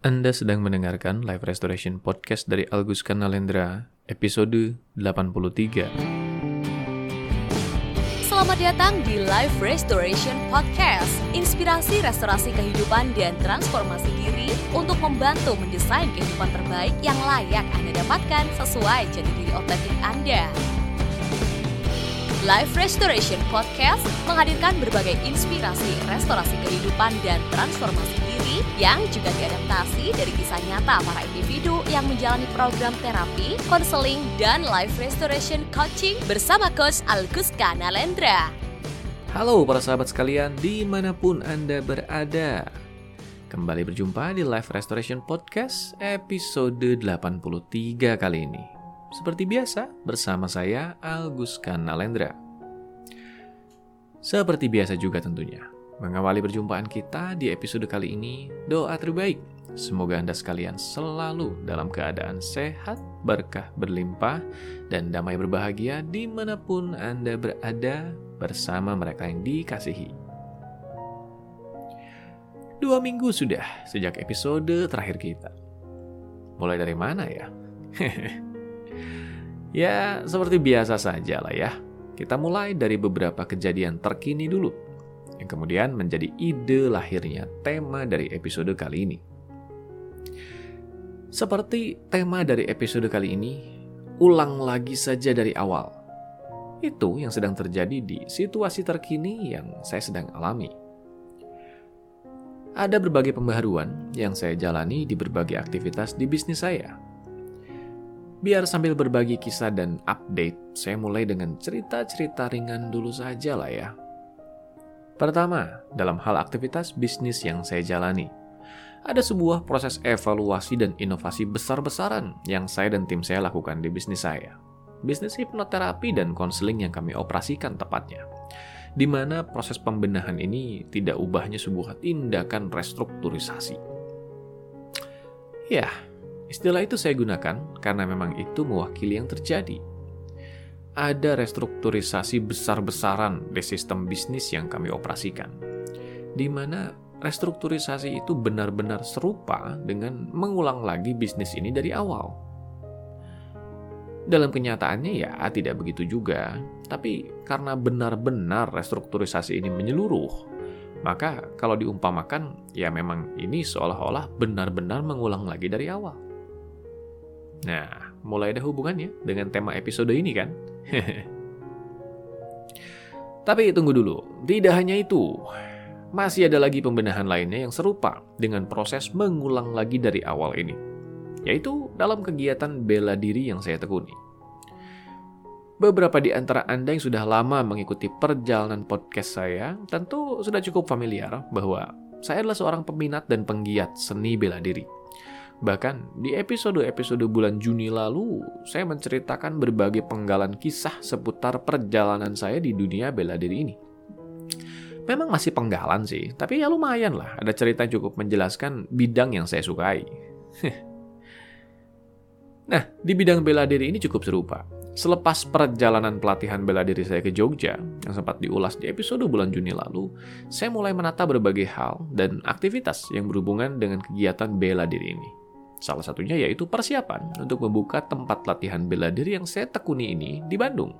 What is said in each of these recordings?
Anda sedang mendengarkan Live Restoration Podcast dari Algus Kanalendra, episode 83. Selamat datang di Live Restoration Podcast, inspirasi restorasi kehidupan dan transformasi diri untuk membantu mendesain kehidupan terbaik yang layak Anda dapatkan sesuai jati diri otentik Anda. Live Restoration Podcast menghadirkan berbagai inspirasi restorasi kehidupan dan transformasi diri yang juga diadaptasi dari kisah nyata para individu yang menjalani program terapi, konseling, dan life restoration coaching bersama Coach Alguska Nalendra. Halo para sahabat sekalian, di mana pun Anda berada. Kembali berjumpa di Live Restoration Podcast episode 83 kali ini. Seperti biasa, bersama saya Agus Kanalendra. Seperti biasa juga tentunya, mengawali perjumpaan kita di episode kali ini, doa terbaik. Semoga Anda sekalian selalu dalam keadaan sehat, berkah berlimpah, dan damai berbahagia di mana pun Anda berada bersama mereka yang dikasihi. Dua minggu sudah sejak episode terakhir kita. Mulai dari mana ya? Ya, seperti biasa saja lah ya. Kita mulai dari beberapa kejadian terkini dulu, yang kemudian menjadi ide lahirnya tema dari episode kali ini. Seperti tema dari episode kali ini, ulang lagi saja dari awal. Itu yang sedang terjadi di situasi terkini yang saya sedang alami. Ada berbagai pembaharuan yang saya jalani di berbagai aktivitas di bisnis saya, Biar sambil berbagi kisah dan update, saya mulai dengan cerita-cerita ringan dulu saja lah ya. Pertama, dalam hal aktivitas bisnis yang saya jalani, ada sebuah proses evaluasi dan inovasi besar-besaran yang saya dan tim saya lakukan di bisnis saya. Bisnis hipnoterapi dan konseling yang kami operasikan tepatnya. Di mana proses pembenahan ini tidak ubahnya sebuah tindakan restrukturisasi. Ya, Istilah itu saya gunakan karena memang itu mewakili yang terjadi. Ada restrukturisasi besar-besaran di sistem bisnis yang kami operasikan, di mana restrukturisasi itu benar-benar serupa dengan mengulang lagi bisnis ini dari awal. Dalam kenyataannya ya tidak begitu juga, tapi karena benar-benar restrukturisasi ini menyeluruh, maka kalau diumpamakan ya memang ini seolah-olah benar-benar mengulang lagi dari awal. Nah, mulai ada hubungannya dengan tema episode ini kan? Tapi tunggu dulu, tidak hanya itu. Masih ada lagi pembenahan lainnya yang serupa dengan proses mengulang lagi dari awal ini. Yaitu dalam kegiatan bela diri yang saya tekuni. Beberapa di antara Anda yang sudah lama mengikuti perjalanan podcast saya tentu sudah cukup familiar bahwa saya adalah seorang peminat dan penggiat seni bela diri. Bahkan di episode-episode bulan Juni lalu, saya menceritakan berbagai penggalan kisah seputar perjalanan saya di dunia bela diri ini. Memang masih penggalan sih, tapi ya lumayan lah, ada cerita yang cukup menjelaskan bidang yang saya sukai. nah, di bidang bela diri ini cukup serupa. Selepas perjalanan pelatihan bela diri saya ke Jogja, yang sempat diulas di episode bulan Juni lalu, saya mulai menata berbagai hal dan aktivitas yang berhubungan dengan kegiatan bela diri ini. Salah satunya yaitu persiapan untuk membuka tempat latihan bela diri yang saya tekuni ini di Bandung.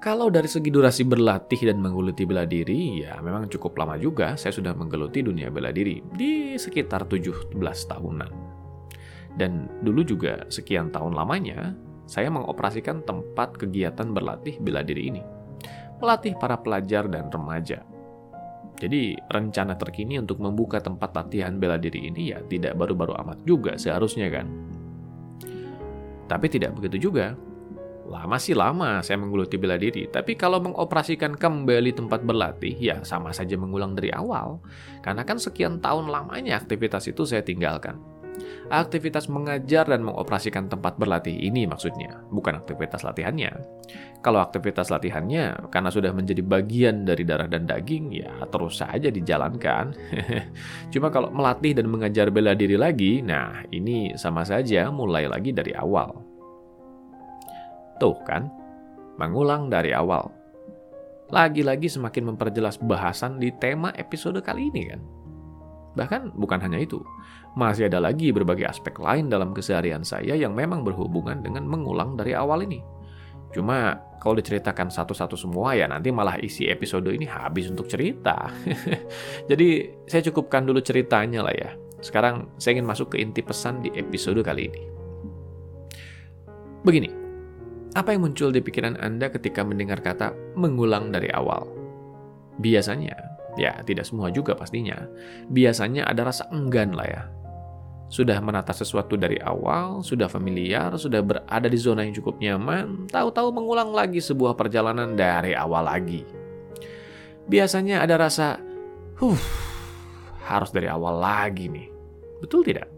Kalau dari segi durasi berlatih dan menggeluti bela diri, ya memang cukup lama juga saya sudah menggeluti dunia bela diri, di sekitar 17 tahunan. Dan dulu juga sekian tahun lamanya, saya mengoperasikan tempat kegiatan berlatih bela diri ini. Melatih para pelajar dan remaja, jadi rencana terkini untuk membuka tempat latihan bela diri ini ya tidak baru-baru amat juga seharusnya kan. Tapi tidak begitu juga. Lama sih lama saya menggeluti bela diri, tapi kalau mengoperasikan kembali tempat berlatih ya sama saja mengulang dari awal. Karena kan sekian tahun lamanya aktivitas itu saya tinggalkan. Aktivitas mengajar dan mengoperasikan tempat berlatih ini maksudnya, bukan aktivitas latihannya. Kalau aktivitas latihannya karena sudah menjadi bagian dari darah dan daging, ya terus saja dijalankan. Cuma kalau melatih dan mengajar bela diri lagi, nah ini sama saja mulai lagi dari awal. Tuh kan, mengulang dari awal. Lagi-lagi semakin memperjelas bahasan di tema episode kali ini kan. Bahkan bukan hanya itu, masih ada lagi berbagai aspek lain dalam keseharian saya yang memang berhubungan dengan mengulang dari awal ini. Cuma kalau diceritakan satu-satu semua ya nanti malah isi episode ini habis untuk cerita. Jadi saya cukupkan dulu ceritanya lah ya. Sekarang saya ingin masuk ke inti pesan di episode kali ini. Begini, apa yang muncul di pikiran Anda ketika mendengar kata mengulang dari awal? Biasanya, ya tidak semua juga pastinya, biasanya ada rasa enggan lah ya sudah menata sesuatu dari awal, sudah familiar, sudah berada di zona yang cukup nyaman, tahu-tahu mengulang lagi sebuah perjalanan dari awal lagi. Biasanya ada rasa, huh, harus dari awal lagi nih. Betul tidak?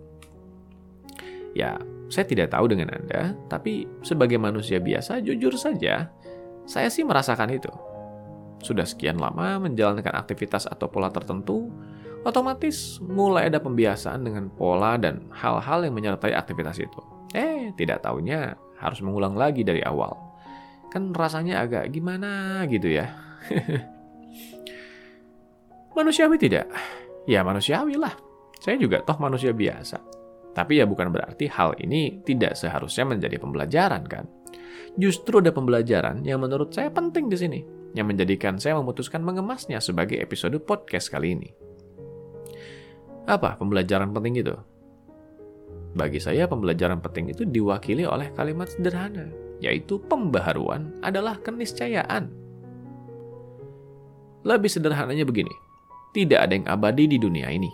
Ya, saya tidak tahu dengan Anda, tapi sebagai manusia biasa, jujur saja, saya sih merasakan itu. Sudah sekian lama menjalankan aktivitas atau pola tertentu, otomatis mulai ada pembiasaan dengan pola dan hal-hal yang menyertai aktivitas itu. Eh, tidak tahunya harus mengulang lagi dari awal. Kan rasanya agak gimana gitu ya. manusiawi tidak? Ya manusiawi lah. Saya juga toh manusia biasa. Tapi ya bukan berarti hal ini tidak seharusnya menjadi pembelajaran kan. Justru ada pembelajaran yang menurut saya penting di sini, yang menjadikan saya memutuskan mengemasnya sebagai episode podcast kali ini. Apa pembelajaran penting itu? Bagi saya, pembelajaran penting itu diwakili oleh kalimat sederhana, yaitu pembaharuan adalah keniscayaan. Lebih sederhananya begini, tidak ada yang abadi di dunia ini.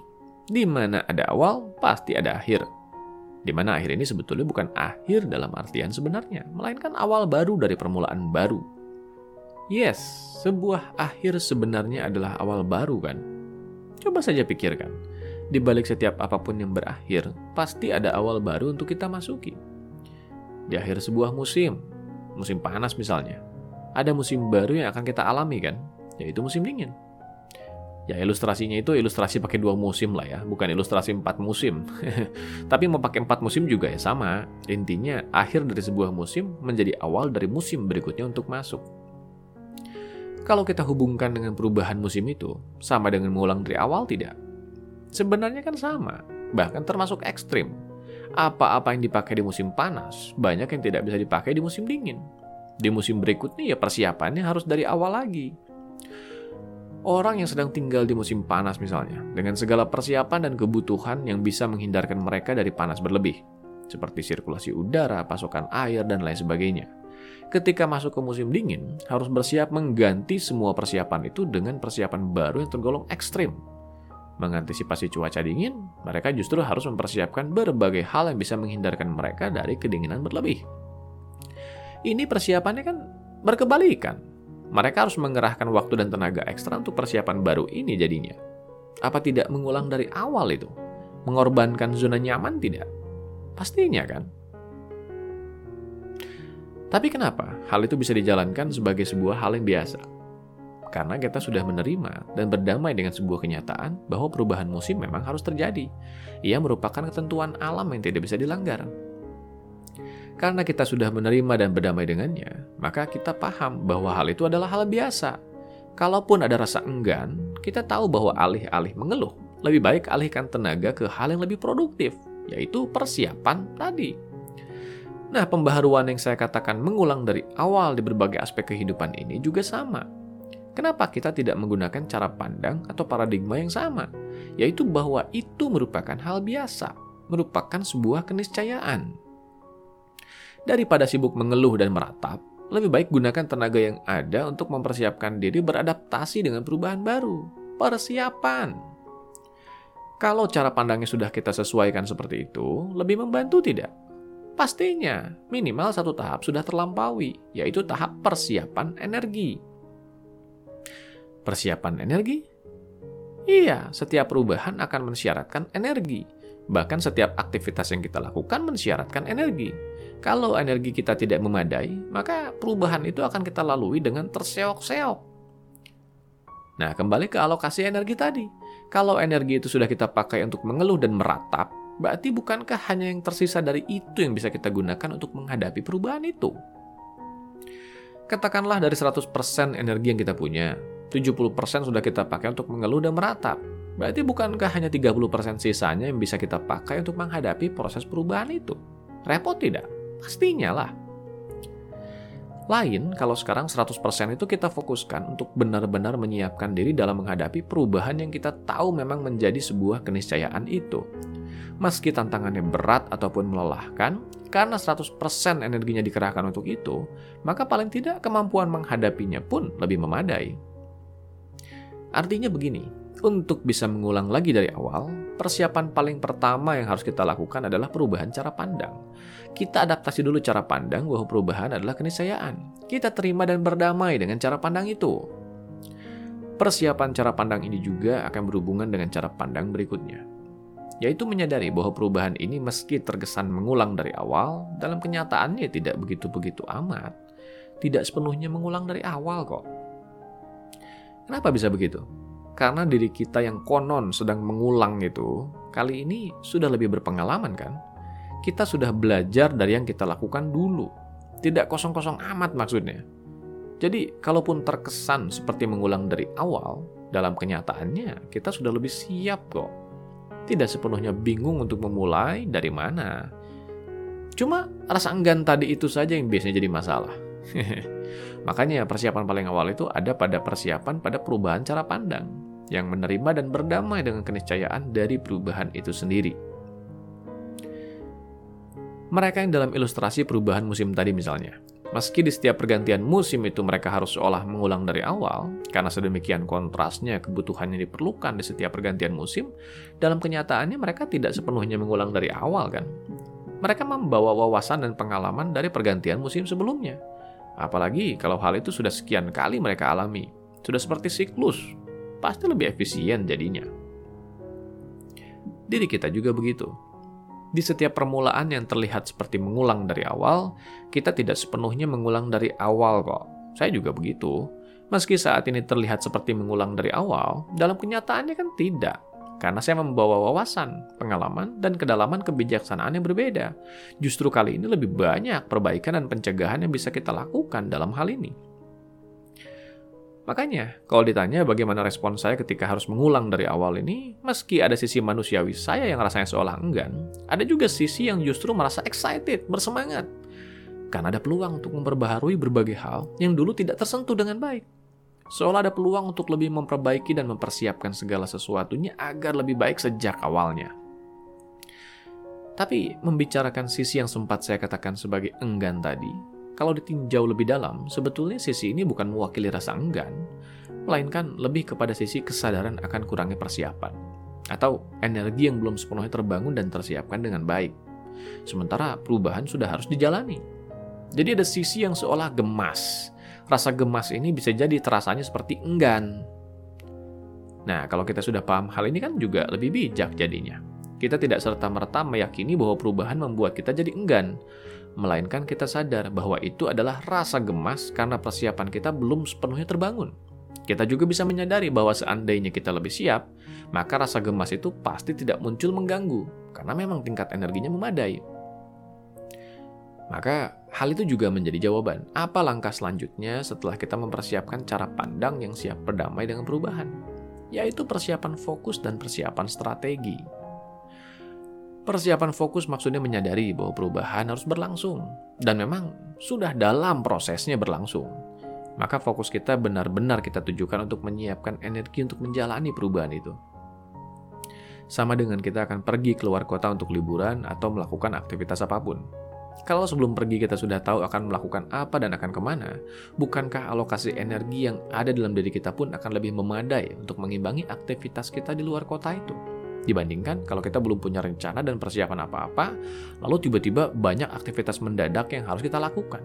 Di mana ada awal, pasti ada akhir. Di mana akhir ini sebetulnya bukan akhir dalam artian sebenarnya, melainkan awal baru dari permulaan baru. Yes, sebuah akhir sebenarnya adalah awal baru kan? Coba saja pikirkan, di balik setiap apa pun yang berakhir, pasti ada awal baru untuk kita masuki. Di akhir sebuah musim, musim panas misalnya, ada musim baru yang akan kita alami kan, yaitu musim dingin. Ya ilustrasinya itu ilustrasi pakai dua musim lah ya, bukan ilustrasi empat musim. Tapi mau pakai empat musim juga ya sama. Intinya akhir dari sebuah musim menjadi awal dari musim berikutnya untuk masuk. Kalau kita hubungkan dengan perubahan musim itu, sama dengan mengulang dari awal tidak? Sebenarnya kan sama, bahkan termasuk ekstrim. Apa-apa yang dipakai di musim panas, banyak yang tidak bisa dipakai di musim dingin. Di musim berikutnya ya persiapannya harus dari awal lagi. Orang yang sedang tinggal di musim panas misalnya, dengan segala persiapan dan kebutuhan yang bisa menghindarkan mereka dari panas berlebih, seperti sirkulasi udara, pasokan air, dan lain sebagainya. Ketika masuk ke musim dingin, harus bersiap mengganti semua persiapan itu dengan persiapan baru yang tergolong ekstrim, Mengantisipasi cuaca dingin, mereka justru harus mempersiapkan berbagai hal yang bisa menghindarkan mereka dari kedinginan berlebih. Ini persiapannya kan berkebalikan. Mereka harus mengerahkan waktu dan tenaga ekstra untuk persiapan baru ini jadinya. Apa tidak mengulang dari awal itu? Mengorbankan zona nyaman tidak? Pastinya kan? Tapi kenapa hal itu bisa dijalankan sebagai sebuah hal yang biasa? karena kita sudah menerima dan berdamai dengan sebuah kenyataan bahwa perubahan musim memang harus terjadi. Ia merupakan ketentuan alam yang tidak bisa dilanggar. Karena kita sudah menerima dan berdamai dengannya, maka kita paham bahwa hal itu adalah hal biasa. Kalaupun ada rasa enggan, kita tahu bahwa alih-alih mengeluh, lebih baik alihkan tenaga ke hal yang lebih produktif, yaitu persiapan tadi. Nah, pembaharuan yang saya katakan mengulang dari awal di berbagai aspek kehidupan ini juga sama Kenapa kita tidak menggunakan cara pandang atau paradigma yang sama, yaitu bahwa itu merupakan hal biasa, merupakan sebuah keniscayaan. Daripada sibuk mengeluh dan meratap, lebih baik gunakan tenaga yang ada untuk mempersiapkan diri beradaptasi dengan perubahan baru. Persiapan. Kalau cara pandangnya sudah kita sesuaikan seperti itu, lebih membantu tidak? Pastinya, minimal satu tahap sudah terlampaui, yaitu tahap persiapan energi. Persiapan energi? Iya, setiap perubahan akan mensyaratkan energi. Bahkan setiap aktivitas yang kita lakukan mensyaratkan energi. Kalau energi kita tidak memadai, maka perubahan itu akan kita lalui dengan terseok-seok. Nah, kembali ke alokasi energi tadi. Kalau energi itu sudah kita pakai untuk mengeluh dan meratap, berarti bukankah hanya yang tersisa dari itu yang bisa kita gunakan untuk menghadapi perubahan itu? Katakanlah dari 100% energi yang kita punya, 70% sudah kita pakai untuk mengeluh dan meratap. Berarti bukankah hanya 30% sisanya yang bisa kita pakai untuk menghadapi proses perubahan itu? Repot tidak? Pastinya lah. Lain kalau sekarang 100% itu kita fokuskan untuk benar-benar menyiapkan diri dalam menghadapi perubahan yang kita tahu memang menjadi sebuah keniscayaan itu. Meski tantangannya berat ataupun melelahkan, karena 100% energinya dikerahkan untuk itu, maka paling tidak kemampuan menghadapinya pun lebih memadai. Artinya begini, untuk bisa mengulang lagi dari awal, persiapan paling pertama yang harus kita lakukan adalah perubahan cara pandang. Kita adaptasi dulu cara pandang bahwa perubahan adalah keniscayaan. Kita terima dan berdamai dengan cara pandang itu. Persiapan cara pandang ini juga akan berhubungan dengan cara pandang berikutnya, yaitu menyadari bahwa perubahan ini meski terkesan mengulang dari awal, dalam kenyataannya tidak begitu-begitu amat. Tidak sepenuhnya mengulang dari awal kok. Kenapa bisa begitu? Karena diri kita yang konon sedang mengulang itu, kali ini sudah lebih berpengalaman kan? Kita sudah belajar dari yang kita lakukan dulu. Tidak kosong-kosong amat maksudnya. Jadi, kalaupun terkesan seperti mengulang dari awal, dalam kenyataannya kita sudah lebih siap kok. Tidak sepenuhnya bingung untuk memulai dari mana. Cuma rasa enggan tadi itu saja yang biasanya jadi masalah. Makanya persiapan paling awal itu ada pada persiapan pada perubahan cara pandang yang menerima dan berdamai dengan keniscayaan dari perubahan itu sendiri. Mereka yang dalam ilustrasi perubahan musim tadi misalnya, meski di setiap pergantian musim itu mereka harus seolah mengulang dari awal, karena sedemikian kontrasnya kebutuhan yang diperlukan di setiap pergantian musim, dalam kenyataannya mereka tidak sepenuhnya mengulang dari awal kan. Mereka membawa wawasan dan pengalaman dari pergantian musim sebelumnya. Apalagi kalau hal itu sudah sekian kali mereka alami. Sudah seperti siklus, pasti lebih efisien jadinya. Diri kita juga begitu. Di setiap permulaan yang terlihat seperti mengulang dari awal, kita tidak sepenuhnya mengulang dari awal kok. Saya juga begitu. Meski saat ini terlihat seperti mengulang dari awal, dalam kenyataannya kan tidak. Karena saya membawa wawasan, pengalaman, dan kedalaman kebijaksanaan yang berbeda. Justru kali ini lebih banyak perbaikan dan pencegahan yang bisa kita lakukan dalam hal ini. Makanya, kalau ditanya bagaimana respon saya ketika harus mengulang dari awal ini, meski ada sisi manusiawi saya yang rasanya seolah enggan, ada juga sisi yang justru merasa excited, bersemangat. Karena ada peluang untuk memperbaharui berbagai hal yang dulu tidak tersentuh dengan baik. Seolah ada peluang untuk lebih memperbaiki dan mempersiapkan segala sesuatunya agar lebih baik sejak awalnya. Tapi, membicarakan sisi yang sempat saya katakan sebagai enggan tadi, kalau ditinjau lebih dalam, sebetulnya sisi ini bukan mewakili rasa enggan, melainkan lebih kepada sisi kesadaran akan kurangnya persiapan, atau energi yang belum sepenuhnya terbangun dan tersiapkan dengan baik. Sementara perubahan sudah harus dijalani. Jadi ada sisi yang seolah gemas. Rasa gemas ini bisa jadi terasanya seperti enggan. Nah, kalau kita sudah paham hal ini kan juga lebih bijak jadinya. Kita tidak serta-merta meyakini bahwa perubahan membuat kita jadi enggan, melainkan kita sadar bahwa itu adalah rasa gemas karena persiapan kita belum sepenuhnya terbangun. Kita juga bisa menyadari bahwa seandainya kita lebih siap, maka rasa gemas itu pasti tidak muncul mengganggu, karena memang tingkat energinya memadai. Maka hal itu juga menjadi jawaban, apa langkah selanjutnya setelah kita mempersiapkan cara pandang yang siap berdamai dengan perubahan, yaitu persiapan fokus dan persiapan strategi. Persiapan fokus maksudnya menyadari bahwa perubahan harus berlangsung, dan memang sudah dalam prosesnya berlangsung. Maka fokus kita benar-benar kita tujukan untuk menyiapkan energi untuk menjalani perubahan itu. Sama dengan kita akan pergi keluar kota untuk liburan atau melakukan aktivitas apa pun. Kalau sebelum pergi kita sudah tahu akan melakukan apa dan akan ke mana, bukankah alokasi energi yang ada dalam diri kita pun akan lebih memadai untuk mengimbangi aktivitas kita di luar kota itu? Dibandingkan kalau kita belum punya rencana dan persiapan apa-apa, lalu tiba-tiba banyak aktivitas mendadak yang harus kita lakukan.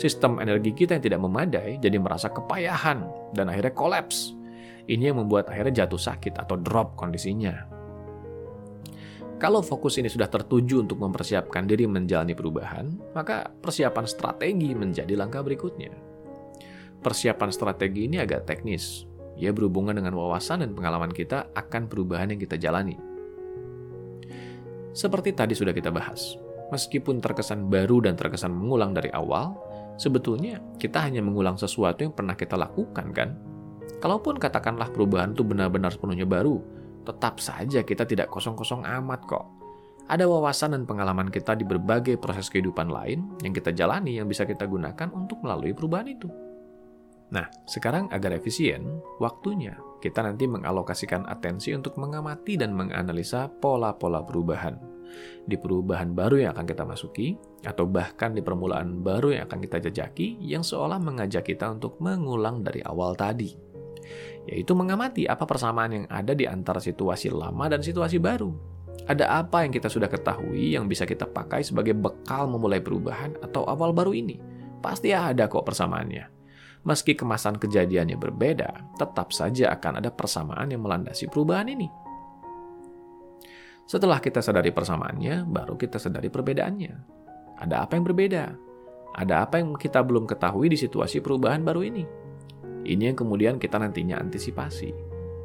Sistem energi kita yang tidak memadai jadi merasa kepayahan dan akhirnya kolaps. Ini yang membuat akhirnya jatuh sakit atau drop kondisinya. Kalau fokus ini sudah tertuju untuk mempersiapkan diri menjalani perubahan, maka persiapan strategi menjadi langkah berikutnya. Persiapan strategi ini agak teknis, ia berhubungan dengan wawasan dan pengalaman kita akan perubahan yang kita jalani. Seperti tadi sudah kita bahas, meskipun terkesan baru dan terkesan mengulang dari awal, sebetulnya kita hanya mengulang sesuatu yang pernah kita lakukan kan? Kalaupun katakanlah perubahan itu benar-benar sepenuhnya baru, tetap saja kita tidak kosong-kosong amat kok. Ada wawasan dan pengalaman kita di berbagai proses kehidupan lain yang kita jalani yang bisa kita gunakan untuk melalui perubahan itu. Nah, sekarang agar efisien, waktunya kita nanti mengalokasikan atensi untuk mengamati dan menganalisa pola-pola perubahan. Di perubahan baru yang akan kita masuki, atau bahkan di permulaan baru yang akan kita jajaki, yang seolah mengajak kita untuk mengulang dari awal tadi. Yaitu mengamati apa persamaan yang ada di antara situasi lama dan situasi baru. Ada apa yang kita sudah ketahui yang bisa kita pakai sebagai bekal memulai perubahan atau awal baru ini? Pasti ada kok persamaannya. Meski kemasan kejadiannya berbeda, tetap saja akan ada persamaan yang melandasi perubahan ini. Setelah kita sadari persamaannya, baru kita sadari perbedaannya. Ada apa yang berbeda? Ada apa yang kita belum ketahui di situasi perubahan baru ini? Ini yang kemudian kita nantinya antisipasi.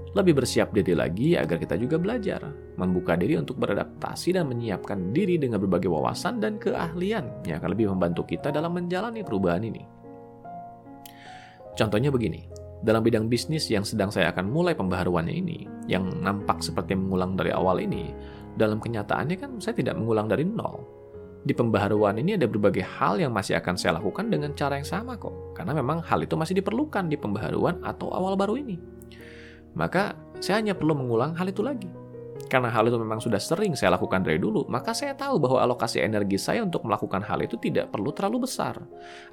Lebih bersiap diri lagi agar kita juga belajar, membuka diri untuk beradaptasi dan menyiapkan diri dengan berbagai wawasan dan keahlian yang akan lebih membantu kita dalam menjalani perubahan ini. Contohnya begini, dalam bidang bisnis yang sedang saya akan mulai pembaharuannya ini, yang nampak seperti mengulang dari awal ini, dalam kenyataannya kan saya tidak mengulang dari nol. Di pembaharuan ini ada berbagai hal yang masih akan saya lakukan dengan cara yang sama kok, karena memang hal itu masih diperlukan di pembaharuan atau awal baru ini. Maka saya hanya perlu mengulang hal itu lagi. Karena hal itu memang sudah sering saya lakukan dari dulu, maka saya tahu bahwa alokasi energi saya untuk melakukan hal itu tidak perlu terlalu besar.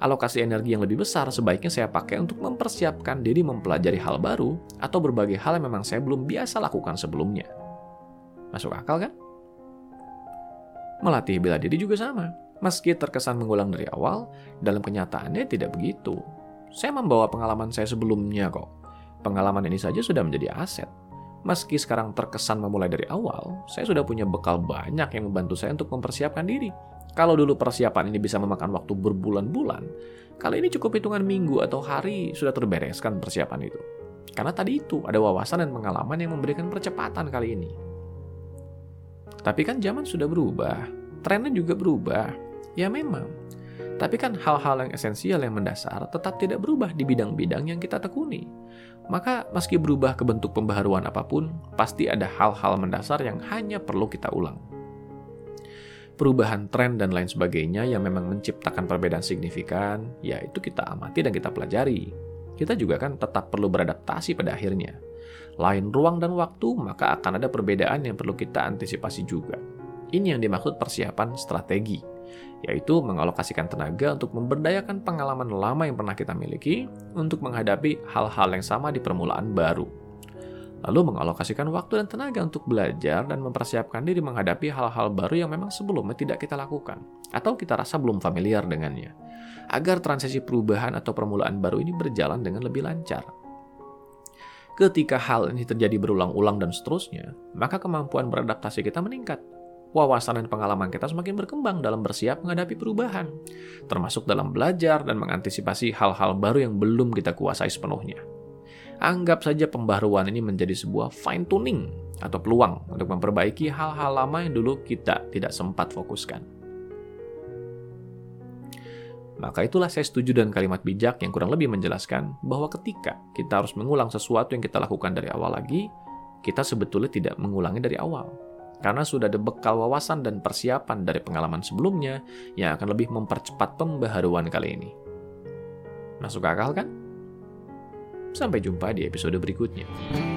Alokasi energi yang lebih besar sebaiknya saya pakai untuk mempersiapkan diri mempelajari hal baru atau berbagai hal yang memang saya belum biasa lakukan sebelumnya. Masuk akal kan? Melatih bela diri juga sama. Meski terkesan mengulang dari awal, dalam kenyataannya tidak begitu. Saya membawa pengalaman saya sebelumnya kok. Pengalaman ini saja sudah menjadi aset Meski sekarang terkesan memulai dari awal, saya sudah punya bekal banyak yang membantu saya untuk mempersiapkan diri. Kalau dulu persiapan ini bisa memakan waktu berbulan-bulan, kali ini cukup hitungan minggu atau hari sudah terbereskan persiapan itu. Karena tadi itu ada wawasan dan pengalaman yang memberikan percepatan kali ini. Tapi kan zaman sudah berubah, trennya juga berubah. Ya memang. Tapi kan hal-hal yang esensial yang mendasar tetap tidak berubah di bidang-bidang yang kita tekuni. Maka meski berubah ke bentuk pembaharuan apa pun, pasti ada hal-hal mendasar yang hanya perlu kita ulang. Perubahan tren dan lain sebagainya yang memang menciptakan perbedaan signifikan, ya itu kita amati dan kita pelajari. Kita juga kan tetap perlu beradaptasi pada akhirnya. Lain ruang dan waktu, maka akan ada perbedaan yang perlu kita antisipasi juga. Ini yang dimaksud persiapan strategi yaitu mengalokasikan tenaga untuk memberdayakan pengalaman lama yang pernah kita miliki untuk menghadapi hal-hal yang sama di permulaan baru. Lalu mengalokasikan waktu dan tenaga untuk belajar dan mempersiapkan diri menghadapi hal-hal baru yang memang sebelumnya tidak kita lakukan atau kita rasa belum familiar dengannya, agar transisi perubahan atau permulaan baru ini berjalan dengan lebih lancar. Ketika hal ini terjadi berulang-ulang dan seterusnya, maka kemampuan beradaptasi kita meningkat wawasan dan pengalaman kita semakin berkembang dalam bersiap menghadapi perubahan, termasuk dalam belajar dan mengantisipasi hal-hal baru yang belum kita kuasai sepenuhnya. Anggap saja pembaruan ini menjadi sebuah fine tuning atau peluang untuk memperbaiki hal-hal lama yang dulu kita tidak sempat fokuskan. Maka itulah saya setuju dengan kalimat bijak yang kurang lebih menjelaskan bahwa ketika kita harus mengulang sesuatu yang kita lakukan dari awal lagi, kita sebetulnya tidak mengulangi dari awal karena sudah ada bekal wawasan dan persiapan dari pengalaman sebelumnya yang akan lebih mempercepat pembaharuan kali ini. Masuk akal kan? Sampai jumpa di episode berikutnya.